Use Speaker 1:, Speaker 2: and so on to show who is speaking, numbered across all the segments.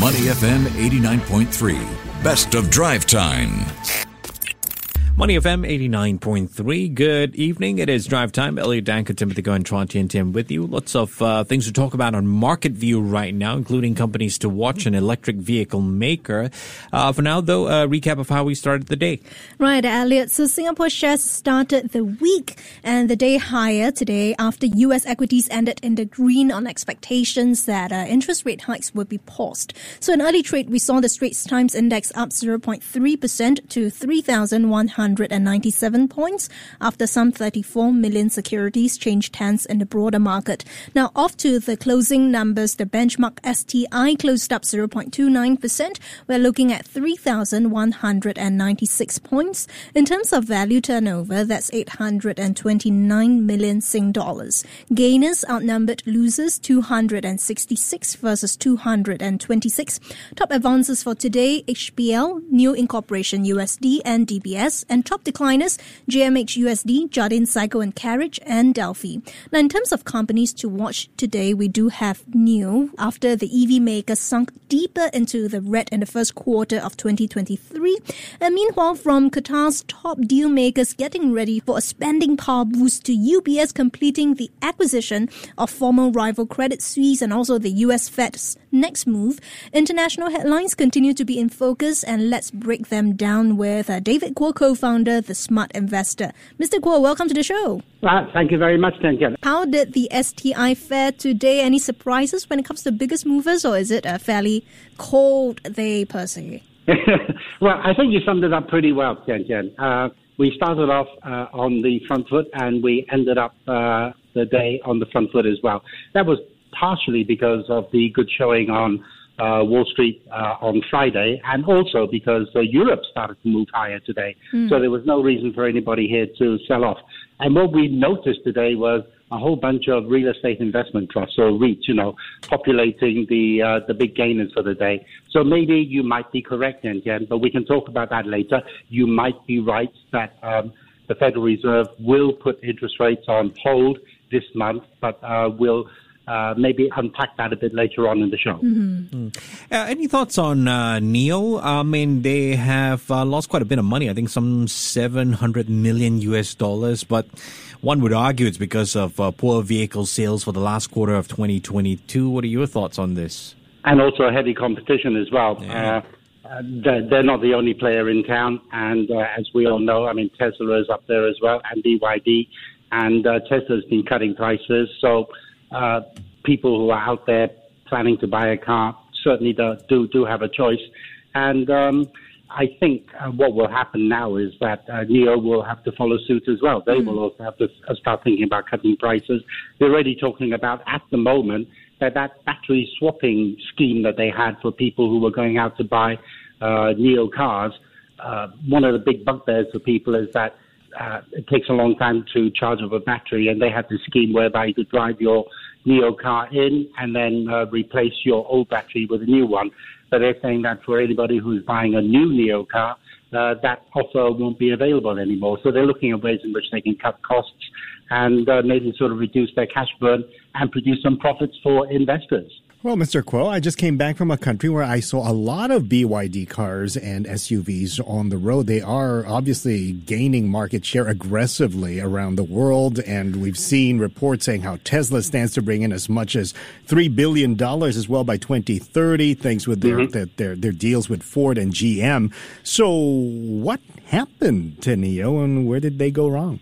Speaker 1: Money FM 89.3. Best of drive time.
Speaker 2: Money FM 89.3. Good evening. It is drive time. Elliot Danker, Timothy Goh, and Chua Tian Tian with you. Lots of uh, things to talk about on Market View right now, including companies to watch an electric vehicle maker. Uh, for now, though, a recap of how we started the day.
Speaker 3: Right, Elliot. So Singapore shares started the week and the day higher today after U.S. equities ended in the green on expectations that uh, interest rate hikes would be paused. So in early trade, we saw the Straits Times Index up 0.3% to 3,100. 197 points after some 34 million securities changed hands in the broader market. Now, off to the closing numbers, the benchmark STI closed up 0.29%. We're looking at 3,196 points. In terms of value turnover, that's 829 million Sing dollars. Gainers outnumbered losers 266 versus 226. Top advances for today, HBL, New Incorporation USD, and DBS, and top decliners, JMH USD, Jardine Cycle and Carriage, and Delfi. Now, in terms of companies to watch today, we do have NIO after the EV maker sunk deeper into the red in the first quarter of 2023. And meanwhile, from Qatar's top deal makers getting ready for a spending power boost to UBS completing the acquisition of former rival Credit Suisse and also the US Fed's next move, international headlines continue to be in focus and let's break them down with uh, David Kuo, co-founder, The Smart Investor. Mr. Kuo, welcome to the show.
Speaker 4: Uh, thank you very much, Daniel.
Speaker 3: How did the STI fare today? Any surprises when it comes to biggest movers, or is it a fairly cold day per se?
Speaker 4: well, I think you summed it up pretty well, Tian Tian. Uh, we started off uh, on the front foot and we ended up uh, the day on the front foot as well. That was partially because of the good showing on uh, Wall Street uh, on Friday, and also because uh, Europe started to move higher today. Mm. So there was no reason for anybody here to sell off. And what we noticed today was a whole bunch of real estate investment trusts or REITs, you know, populating the uh, the big gainers for the day. So maybe you might be correct, Yen, but we can talk about that later. You might be right that um, the Federal Reserve will put interest rates on hold this month, but uh, will uh, maybe unpack that a bit later on in the show.
Speaker 2: Mm-hmm. Mm. Uh, any thoughts on uh, NIO? I mean, they have uh, lost quite a bit of money. I think some 700 million US dollars, but one would argue it's because of uh, poor vehicle sales for the last quarter of 2022. What are your thoughts on this?
Speaker 4: And also heavy competition as well. Yeah. Uh, they're, they're, not the only player in town, and as we all know, I mean Tesla is up there as well, and BYD, and Tesla's been cutting prices. So uh, people who are out there planning to buy a car certainly do do, do have a choice. And um, I think uh, what will happen now is that uh, NIO will have to follow suit as well. They mm. will also have to uh, start thinking about cutting prices. They're already talking about at the moment that that battery swapping scheme that they had for people who were going out to buy uh, NIO cars. Uh, one of the big bugbears for people is that uh, it takes a long time to charge up a battery, and they had this scheme whereby you could drive your NIO car in and then uh, replace your old battery with a new one. But they're saying that for anybody who's buying a new NIO car, uh, that offer won't be available anymore. So they're looking at ways in which they can cut costs and uh, maybe sort of reduce their cash burn and produce some profits for investors.
Speaker 5: Well, Mr. Kuo, I just came back from a country where I saw a lot of BYD cars and SUVs on the road. They are obviously gaining market share aggressively around the world. And we've seen reports saying how Tesla stands to bring in as much as $3 billion as well by 2030, thanks with their, mm-hmm. their, their, their, deals with Ford and GM. So what happened to NIO and where did they go wrong?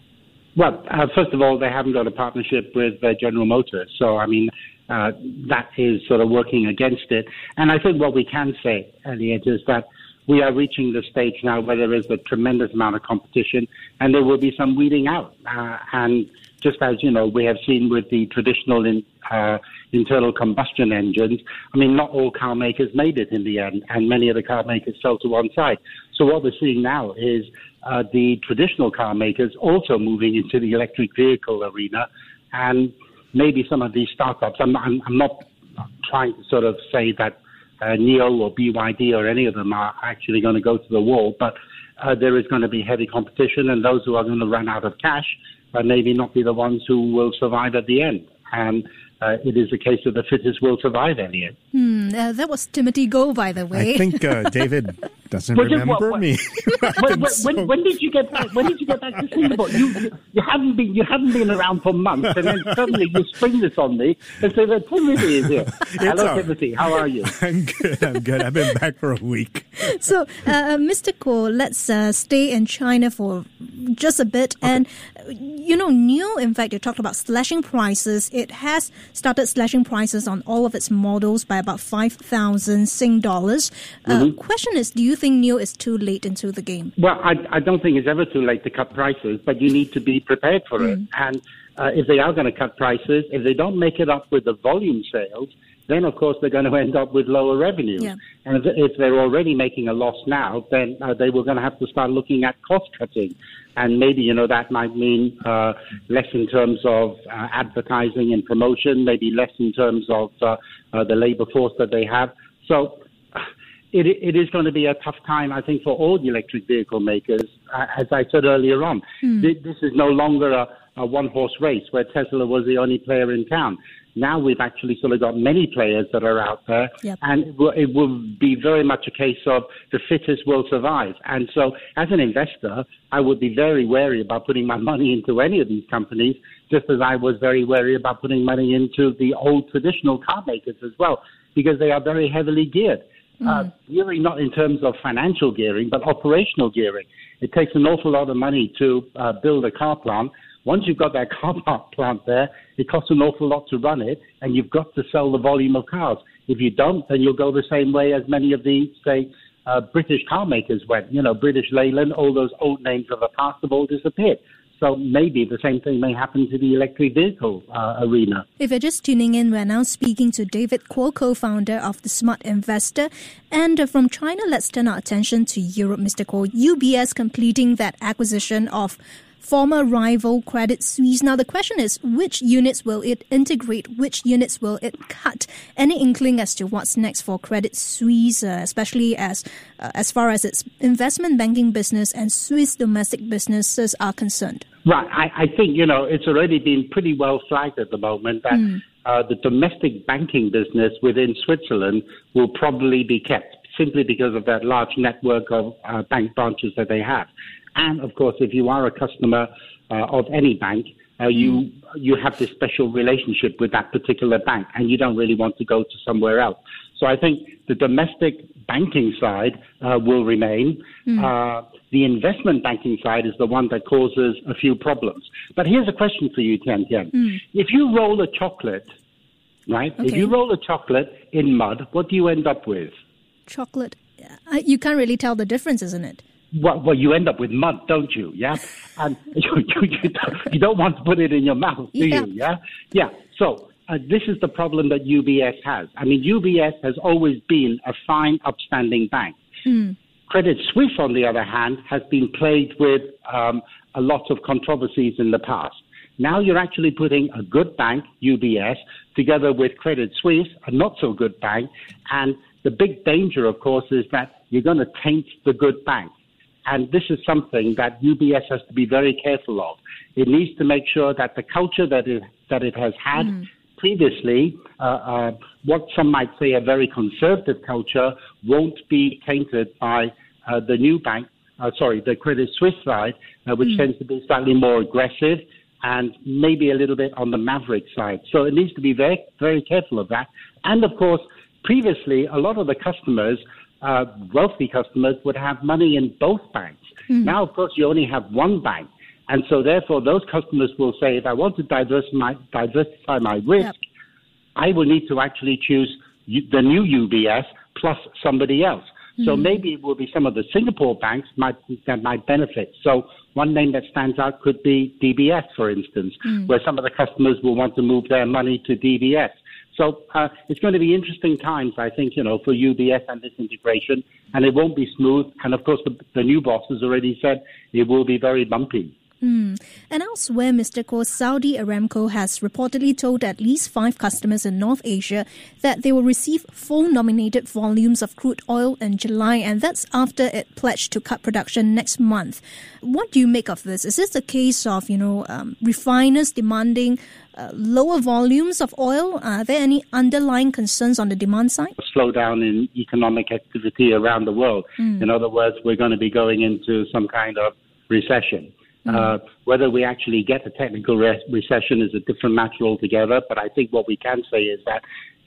Speaker 4: Well, uh, first of all, they haven't got a partnership with uh, General Motors. So, I mean, uh, that is sort of working against it. And I think what we can say, Elliot, is that we are reaching the stage now where there is a tremendous amount of competition and there will be some weeding out. Uh, and just as, you know, we have seen with the traditional in, uh, internal combustion engines, I mean, not all car makers made it in the end, and many of the car makers fell to one side. So what we're seeing now is uh, the traditional car makers also moving into the electric vehicle arena and maybe some of these startups. I'm, I'm, I'm not trying to sort of say that uh, NIO or BYD or any of them are actually going to go to the wall, but uh, there is going to be heavy competition, and those who are going to run out of cash uh, maybe not be the ones who will survive at the end. And uh, it is a case of the fittest will survive, Elliot.
Speaker 3: Hmm, uh, that was Timothy Goh, by the way.
Speaker 5: I think uh, David doesn't remember
Speaker 4: what, what,
Speaker 5: me.
Speaker 4: when, when, so... when, did you get back? When did you get back to Singapore? You, you, you haven't been you haven't been around for months, and then suddenly you spring this on me and say that Timothy is here. Hello, Timothy. How are you?
Speaker 5: I'm good. I'm good. I've been back for a week.
Speaker 3: So, uh, uh Mr. Kuo, let's uh, stay in China for just a bit, okay. and you know, NIO. In fact, you talked about slashing prices. It has started slashing prices on all of its models by about five thousand Sing dollars. Uh, mm-hmm. question is, do you think NIO is too late into the game?
Speaker 4: Well, I, I don't think it's ever too late to cut prices, but you need to be prepared for mm. it. And uh, if they are going to cut prices, if they don't make it up with the volume sales, then of course they're going to end up with lower revenues. Yeah. And if, they're already making a loss now, then uh, they were going to have to start looking at cost cutting. And maybe, you know, that might mean uh, less in terms of uh, advertising and promotion, maybe less in terms of uh, uh, the labor force that they have. So it, it is going to be a tough time, I think, for all the electric vehicle makers. Uh, as I said earlier on, mm. this is no longer a, a one horse race where Tesla was the only player in town. Now we've actually sort of got many players that are out there, yep. and it will, it will be very much a case of the fittest will survive. And so, as an investor, I would be very wary about putting my money into any of these companies, just as I was very wary about putting money into the old traditional car makers as well, because they are very heavily geared. Mm. Uh, gearing not in terms of financial gearing, but operational gearing. It takes an awful lot of money to uh, build a car plant, once you've got that car park plant there, it costs an awful lot to run it, and you've got to sell the volume of cars. If you don't, then you'll go the same way as many of the, say, uh, British car makers went. You know, British Leyland, all those old names of the past have all disappeared. So maybe the same thing may happen to the electric vehicle uh, arena.
Speaker 3: If you're just tuning in, we're now speaking to David Kuo, co-founder of the Smart Investor. And uh, from China, let's turn our attention to Europe, Mr. Kuo. UBS completing that acquisition of former rival Credit Suisse. Now, the question is which units will it integrate? Which units will it cut? Any inkling as to what's next for Credit Suisse, uh, especially as uh, as far as its investment banking business and Swiss domestic businesses are concerned?
Speaker 4: Right. I, I think, you know, it's already been pretty well flagged at the moment that mm. uh, the domestic banking business within Switzerland will probably be kept simply because of that large network of uh, bank branches that they have. And of course, if you are a customer uh, of any bank, uh, you you have this special relationship with that particular bank, and you don't really want to go to somewhere else. So I think the domestic banking side uh, will remain. Mm. Uh, the investment banking side is the one that causes a few problems. But here's a question for you, Tian Tian. Mm. If you roll a chocolate, right? Okay. If you roll a chocolate in mud, what do you end up with?
Speaker 3: Chocolate. Uh, you can't really tell the difference, isn't it?
Speaker 4: Well, well, you end up with mud, don't you? Yeah, and you, you, you, don't, you don't want to put it in your mouth, do yeah. you? Yeah, yeah. So uh, this is the problem that UBS has. I mean, UBS has always been a fine, upstanding bank. Hmm. Credit Suisse, on the other hand, has been plagued with um, a lot of controversies in the past. Now you're actually putting a good bank, UBS, together with Credit Suisse, a not so good bank, and the big danger, of course, is that you're going to taint the good bank. And this is something that UBS has to be very careful of. It needs to make sure that the culture that it, that it has had mm. previously, uh, uh, what some might say a very conservative culture, won't be tainted by uh, the new bank, uh, sorry, the Credit Suisse side, uh, which mm. tends to be slightly more aggressive and maybe a little bit on the maverick side. So it needs to be very, very careful of that. And of course, previously, a lot of the customers uh, wealthy customers would have money in both banks. Mm. Now, of course, you only have one bank. And so, therefore, those customers will say, if I want to diversify my, diversify my risk, yep. I will need to actually choose the new UBS plus somebody else. Mm. So maybe it will be some of the Singapore banks might, that might benefit. So one name that stands out could be DBS, for instance, mm. where some of the customers will want to move their money to DBS. So uh, it's going to be interesting times, I think, you know, for UBS and this integration, and it won't be smooth. And of course, the, the new boss has already said it will be very bumpy.
Speaker 3: And elsewhere, Mr. Kuo, Saudi Aramco has reportedly told at least five customers in North Asia that they will receive full nominated volumes of crude oil in July, and that's after it pledged to cut production next month. What do you make of this? Is this a case of, you know, um, refiners demanding uh, lower volumes of oil? Are there any underlying concerns on the demand side?
Speaker 4: slowdown in economic activity around the world. In other words, we're going to be going into some kind of recession. Uh, whether we actually get a technical re- recession is a different matter altogether, but I think what we can say is that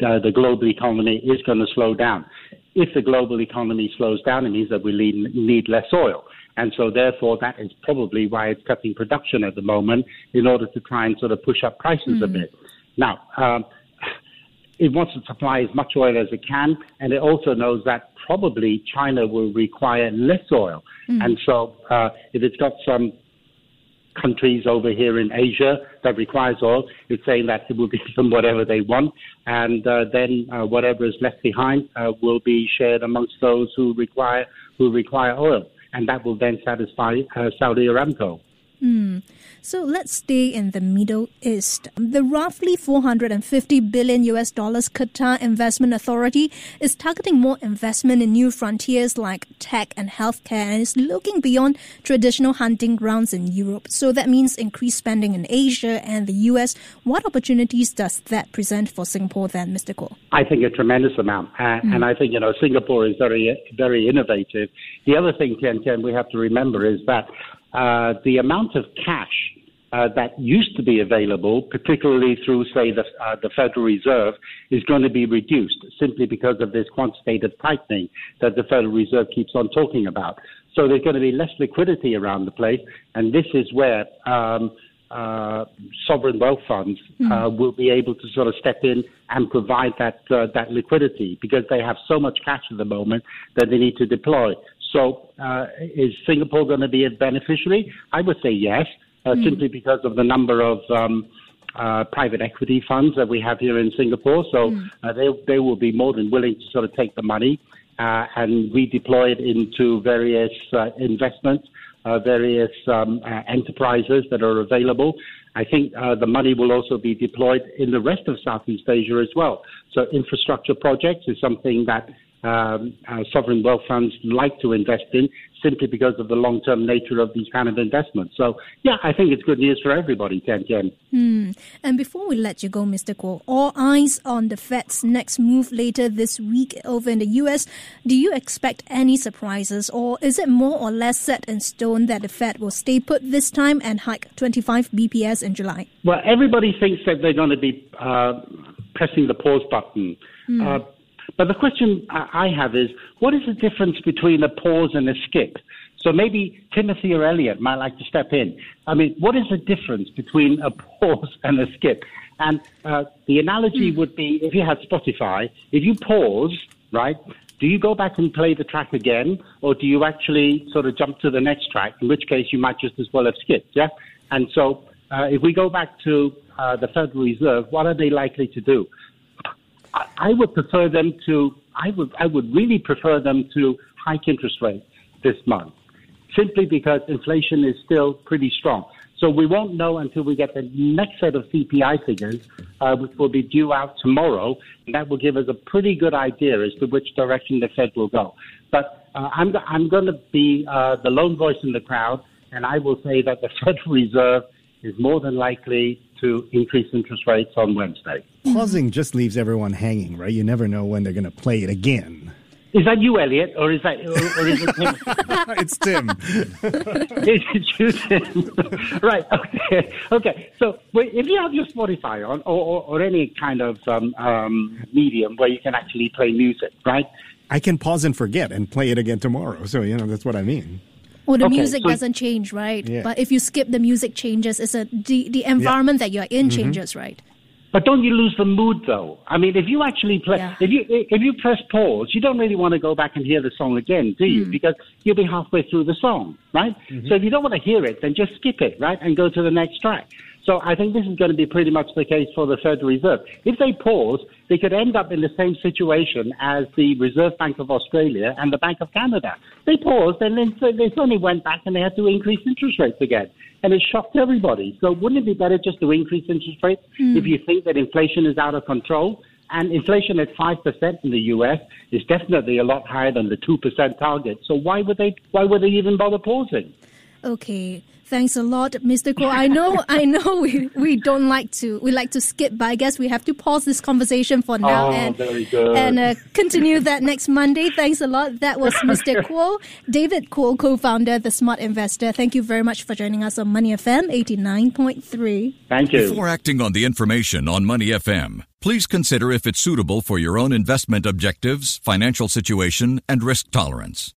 Speaker 4: uh, the global economy is going to slow down. If the global economy slows down, it means that we need, need less oil. And so, therefore, that is probably why it's cutting production at the moment in order to try and sort of push up prices a bit. Now, um, it wants to supply as much oil as it can, and it also knows that probably China will require less oil. And so, uh, if it's got some countries over here in Asia that requires oil, it's saying that it will give them whatever they want, and uh, then uh, whatever is left behind uh, will be shared amongst those who require who require oil, and that will then satisfy uh, Saudi Aramco.
Speaker 3: So let's stay in the Middle East. The roughly 450 billion US dollars Qatar Investment Authority is targeting more investment in new frontiers like tech and healthcare and is looking beyond traditional hunting grounds in Europe. So that means increased spending in Asia and the US. What opportunities does that present for Singapore then, Mr. Kuo?
Speaker 4: I think a tremendous amount, uh, and I think you know Singapore is very very innovative. The other thing, Ken, Ken, we have to remember is that uh, the amount of cash uh, that used to be available, particularly through, say, the, uh, the Federal Reserve, is going to be reduced simply because of this quantitative tightening that the Federal Reserve keeps on talking about. So there's going to be less liquidity around the place, and this is where um, uh, sovereign wealth funds uh, will be able to sort of step in and provide that uh, that liquidity because they have so much cash at the moment that they need to deploy. So, uh, is Singapore going to be a beneficiary? I would say yes, uh, simply because of the number of um, uh, private equity funds that we have here in Singapore. So uh, they they will be more than willing to sort of take the money uh, and redeploy it into various uh, investments, uh, various um, uh, enterprises that are available. I think uh, the money will also be deployed in the rest of Southeast Asia as well. So infrastructure projects is something that um, uh, sovereign wealth funds like to invest in simply because of the long-term nature of these kind of investments. So, yeah, I think it's good news for everybody, Ken Ken.
Speaker 3: And before we let you go, Mr. Kuo, all eyes on the Fed's next move later this week over in the US. Do you expect any surprises, or is it more or less set in stone that the Fed will stay put this time and hike 25 BPS in July?
Speaker 4: Well, everybody thinks that they're going to be uh, pressing the pause button. Uh, but the question I have is, what is the difference between a pause and a skip? So maybe Timothy or Elliot might like to step in. I mean, what is the difference between a pause and a skip? And uh, the analogy would be if you had Spotify, if you pause, right, do you go back and play the track again, or do you actually sort of jump to the next track, in which case you might just as well have skipped, yeah? And so uh, if we go back to uh, the Federal Reserve, what are they likely to do? I, would prefer them to. I would. I would really prefer them to hike interest rates this month, simply because inflation is still pretty strong. So we won't know until we get the next set of CPI figures, uh, which will be due out tomorrow, and that will give us a pretty good idea as to which direction the Fed will go. But uh, I'm I'm going to be uh, the lone voice in the crowd, and I will say that the Federal Reserve is more than likely to increase interest rates on Wednesday.
Speaker 5: Pausing just leaves everyone hanging, right? You never know when they're going to play it again.
Speaker 4: Is that you, Elliot, or is that, or, or is it him?
Speaker 5: it's Tim.
Speaker 4: Is it you, Tim? right. Okay. Okay. So if you have your Spotify on, or, or, or any kind of um, um, medium where you can actually play music, right?
Speaker 5: I can pause and forget and play it again tomorrow. So, you know, that's what I mean.
Speaker 3: Well, the
Speaker 4: Okay,
Speaker 3: music
Speaker 4: so-
Speaker 3: doesn't change, right?
Speaker 5: Yeah.
Speaker 3: But if you skip the music changes, it's a the, the environment that you're in mm-hmm. changes, right?
Speaker 4: But don't you lose the mood though? I mean, if you actually play,
Speaker 3: Yeah.
Speaker 4: if you if you press pause, you don't really want to go back and hear the song again, do you? Hmm. Because you'll be halfway through the song, right? Mm-hmm. So if you don't want to hear it, then just skip it, right, and go to the next track. So I think this is going to be pretty much the case for the Federal Reserve. If they pause, they could end up in the same situation as the Reserve Bank of Australia and the Bank of Canada. They paused and then they suddenly went back and they had to increase interest rates again. And it shocked everybody. So wouldn't it be better just to increase interest rates mm. if you think that inflation is out of control? And inflation at 5% in the US is definitely a lot higher than the 2% target. So why would they, why would they even bother pausing?
Speaker 3: Okay. Thanks a lot, Mr. Kuo. I know, I know we, we don't like to, we like to skip, but I guess we have to pause this conversation for now
Speaker 4: oh,
Speaker 3: and,
Speaker 4: and
Speaker 3: uh, continue that next Monday. Thanks a lot. That was Mr. Kuo, David Kuo, co-founder The Smart Investor. Thank you very much for joining us on Money FM 89.3.
Speaker 4: Thank you.
Speaker 1: Before acting on the information on Money FM, please consider if it's suitable for your own investment objectives, financial situation, and risk tolerance.